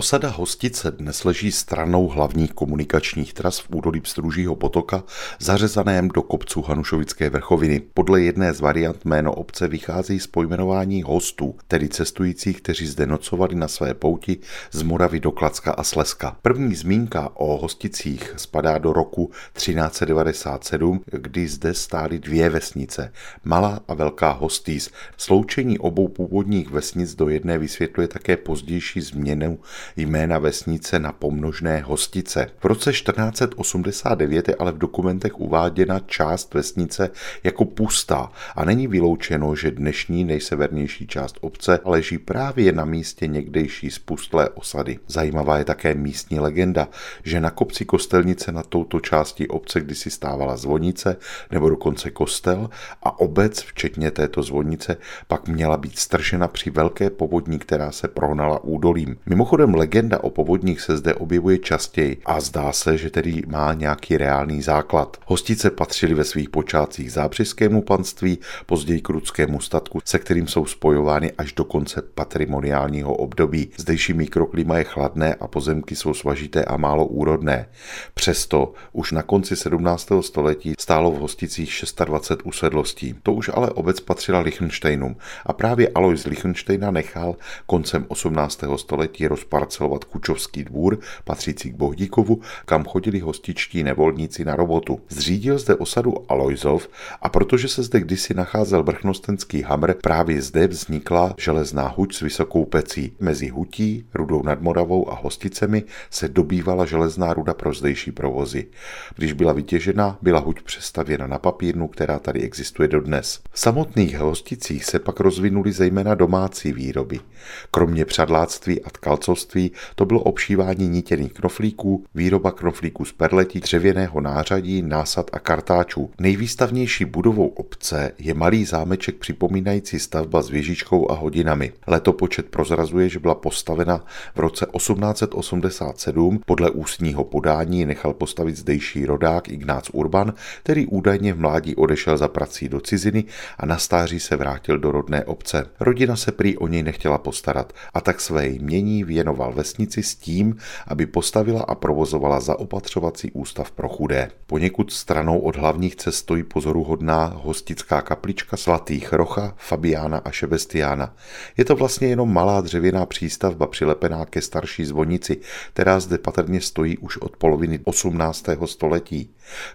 Osada Hostice dnes leží stranou hlavních komunikačních tras v údolí Pstružího potoka, zařezaném do kopců Hanušovické vrchoviny. Podle jedné z variant jméno obce vychází z pojmenování hostů, tedy cestujících, kteří zde nocovali na své pouti z Moravy do Klacka a Slezska. První zmínka o hosticích spadá do roku 1397, kdy zde stály dvě vesnice, Malá a Velká Hostýz. Sloučení obou původních vesnic do jedné vysvětluje také pozdější změnu jména vesnice na pomnožné hostice. V roce 1489 je ale v dokumentech uváděna část vesnice jako pustá a není vyloučeno, že dnešní nejsevernější část obce leží právě na místě někdejší spustlé osady. Zajímavá je také místní legenda, že na kopci kostelnice na touto části obce kdysi stávala zvonice nebo dokonce kostel a obec, včetně této zvonice, pak měla být stržena při velké povodní, která se prohnala údolím. Mimochodem legenda o povodních se zde objevuje častěji a zdá se, že tedy má nějaký reálný základ. Hostice patřily ve svých počátcích zábřeskému panství, později k rudskému statku, se kterým jsou spojovány až do konce patrimoniálního období. Zdejší mikroklima je chladné a pozemky jsou svažité a málo úrodné. Přesto už na konci 17. století stálo v hosticích 26 usedlostí. To už ale obec patřila Lichtensteinům a právě Alois Lichtensteina nechal koncem 18. století rozpad parcelovat Kučovský dvůr, patřící k Bohdíkovu, kam chodili hostičtí nevolníci na robotu. Zřídil zde osadu Alojzov a protože se zde kdysi nacházel vrchnostenský hamr, právě zde vznikla železná huť s vysokou pecí. Mezi hutí, Rudou nad Moravou a Hosticemi se dobývala železná ruda pro zdejší provozy. Když byla vytěžena, byla huť přestavěna na papírnu, která tady existuje dodnes. V samotných hosticích se pak rozvinuly zejména domácí výroby. Kromě přadláctví a tkalcovství zemědělství to bylo obšívání nítěných knoflíků, výroba knoflíků z perletí, dřevěného nářadí, násad a kartáčů. Nejvýstavnější budovou obce je malý zámeček připomínající stavba s věžičkou a hodinami. Letopočet prozrazuje, že byla postavena v roce 1887. Podle ústního podání nechal postavit zdejší rodák Ignác Urban, který údajně v mládí odešel za prací do ciziny a na stáří se vrátil do rodné obce. Rodina se prý o něj nechtěla postarat a tak své jmění věnoval věnoval vesnici s tím, aby postavila a provozovala zaopatřovací ústav pro chudé. Poněkud stranou od hlavních cest stojí pozoruhodná hostická kaplička svatých Rocha, Fabiána a Šebestiána. Je to vlastně jenom malá dřevěná přístavba přilepená ke starší zvonici, která zde patrně stojí už od poloviny 18. století.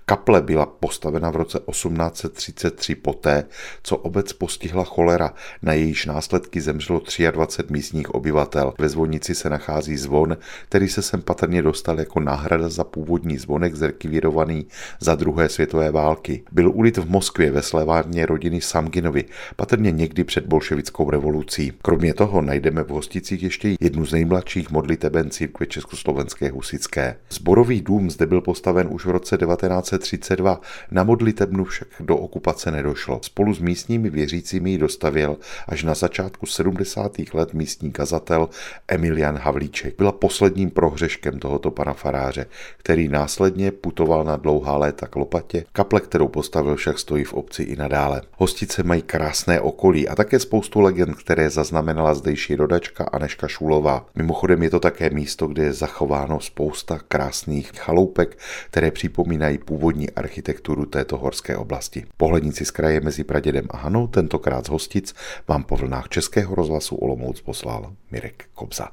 Kaple byla postavena v roce 1833 poté, co obec postihla cholera, na jejíž následky zemřelo 23 místních obyvatel. Ve zvonici se nachází zvon, který se sem patrně dostal jako náhrada za původní zvonek zrekvírovaný za druhé světové války. Byl ulit v Moskvě ve slevárně rodiny Samginovi, patrně někdy před bolševickou revolucí. Kromě toho najdeme v Hosticích ještě jednu z nejmladších modliteben církve Československé husické. Zborový dům zde byl postaven už v roce 1932, na modlitebnu však do okupace nedošlo. Spolu s místními věřícími ji dostavil až na začátku 70. let místní kazatel Emilian Havlíček byla posledním prohřeškem tohoto pana faráře, který následně putoval na dlouhá léta k Lopatě. Kaple, kterou postavil, však stojí v obci i nadále. Hostice mají krásné okolí a také spoustu legend, které zaznamenala zdejší rodačka Aneška Šulová. Mimochodem je to také místo, kde je zachováno spousta krásných chaloupek, které připomínají původní architekturu této horské oblasti. Pohledníci z kraje mezi Pradědem a Hanou, tentokrát z Hostic, vám po vlnách Českého rozhlasu Olomouc poslal Mirek Kobza.